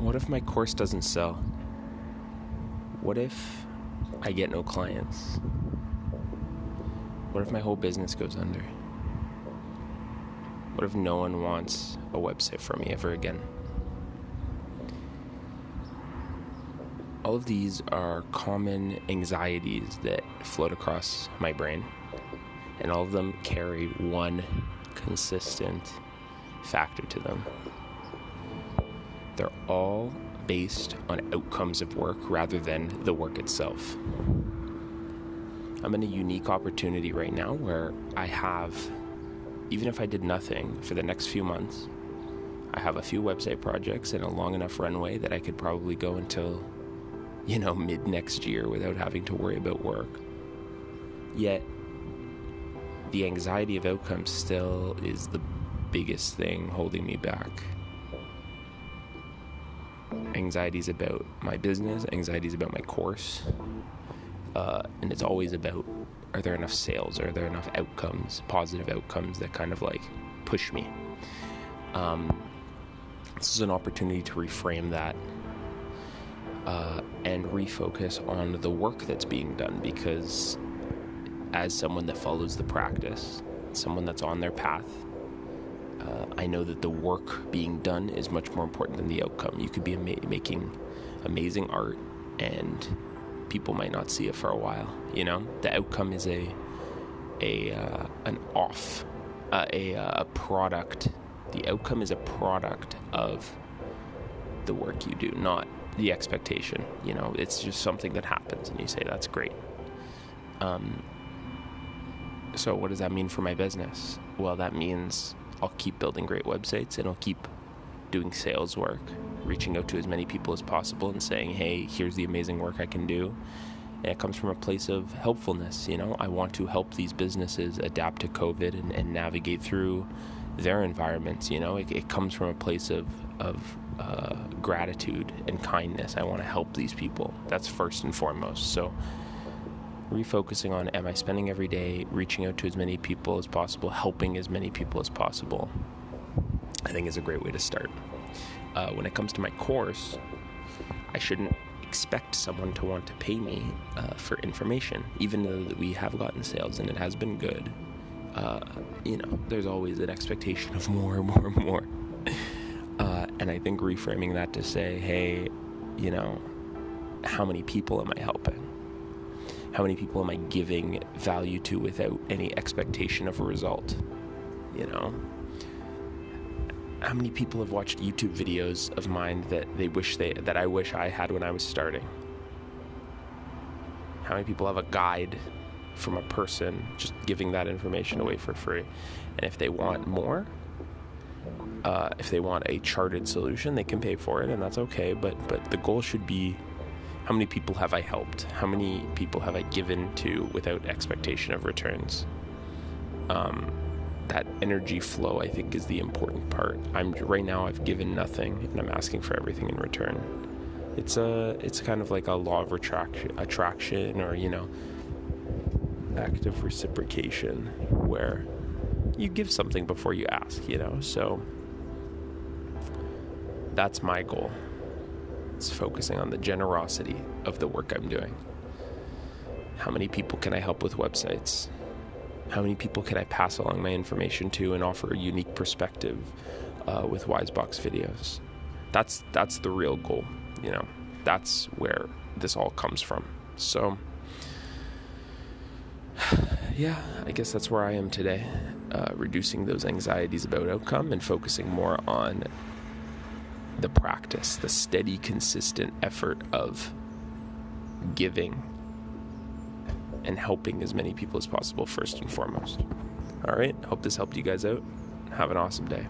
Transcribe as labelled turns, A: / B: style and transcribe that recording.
A: what if my course doesn't sell? What if I get no clients? What if my whole business goes under? What if no one wants a website from me ever again? All of these are common anxieties that float across my brain, and all of them carry one consistent factor to them. They're all based on outcomes of work rather than the work itself. I'm in a unique opportunity right now where I have, even if I did nothing for the next few months, I have a few website projects and a long enough runway that I could probably go until, you know, mid next year without having to worry about work. Yet, the anxiety of outcomes still is the biggest thing holding me back. Anxieties about my business, anxieties about my course, uh, and it's always about are there enough sales, are there enough outcomes, positive outcomes that kind of like push me. Um, this is an opportunity to reframe that uh, and refocus on the work that's being done because as someone that follows the practice, someone that's on their path, uh, I know that the work being done is much more important than the outcome. You could be ama- making amazing art, and people might not see it for a while. You know, the outcome is a a uh, an off uh, a uh, a product. The outcome is a product of the work you do, not the expectation. You know, it's just something that happens, and you say that's great. Um, so, what does that mean for my business? Well, that means I'll keep building great websites and I'll keep doing sales work, reaching out to as many people as possible and saying, hey, here's the amazing work I can do. And it comes from a place of helpfulness. You know, I want to help these businesses adapt to COVID and, and navigate through their environments. You know, it, it comes from a place of, of uh, gratitude and kindness. I want to help these people. That's first and foremost. So, refocusing on am I spending every day reaching out to as many people as possible, helping as many people as possible, I think is a great way to start. Uh, when it comes to my course, I shouldn't expect someone to want to pay me uh, for information, even though we have gotten sales and it has been good. Uh, you know, there's always an expectation of more, and more, and more. Uh, and I think reframing that to say, hey, you know, how many people am I helping? How many people am I giving value to without any expectation of a result? You know? How many people have watched YouTube videos of mine that they wish they that I wish I had when I was starting? How many people have a guide from a person just giving that information away for free? And if they want more, uh, if they want a charted solution, they can pay for it, and that's okay. But but the goal should be how many people have I helped? How many people have I given to without expectation of returns? Um, that energy flow, I think, is the important part. I'm right now. I've given nothing, and I'm asking for everything in return. It's a, it's kind of like a law of attraction, attraction, or you know, active reciprocation, where you give something before you ask. You know, so that's my goal. It's focusing on the generosity of the work I'm doing. How many people can I help with websites? How many people can I pass along my information to and offer a unique perspective uh, with Wisebox videos? That's that's the real goal. You know, that's where this all comes from. So, yeah, I guess that's where I am today. Uh, reducing those anxieties about outcome and focusing more on the practice, the steady, consistent effort of giving and helping as many people as possible, first and foremost. All right, hope this helped you guys out. Have an awesome day.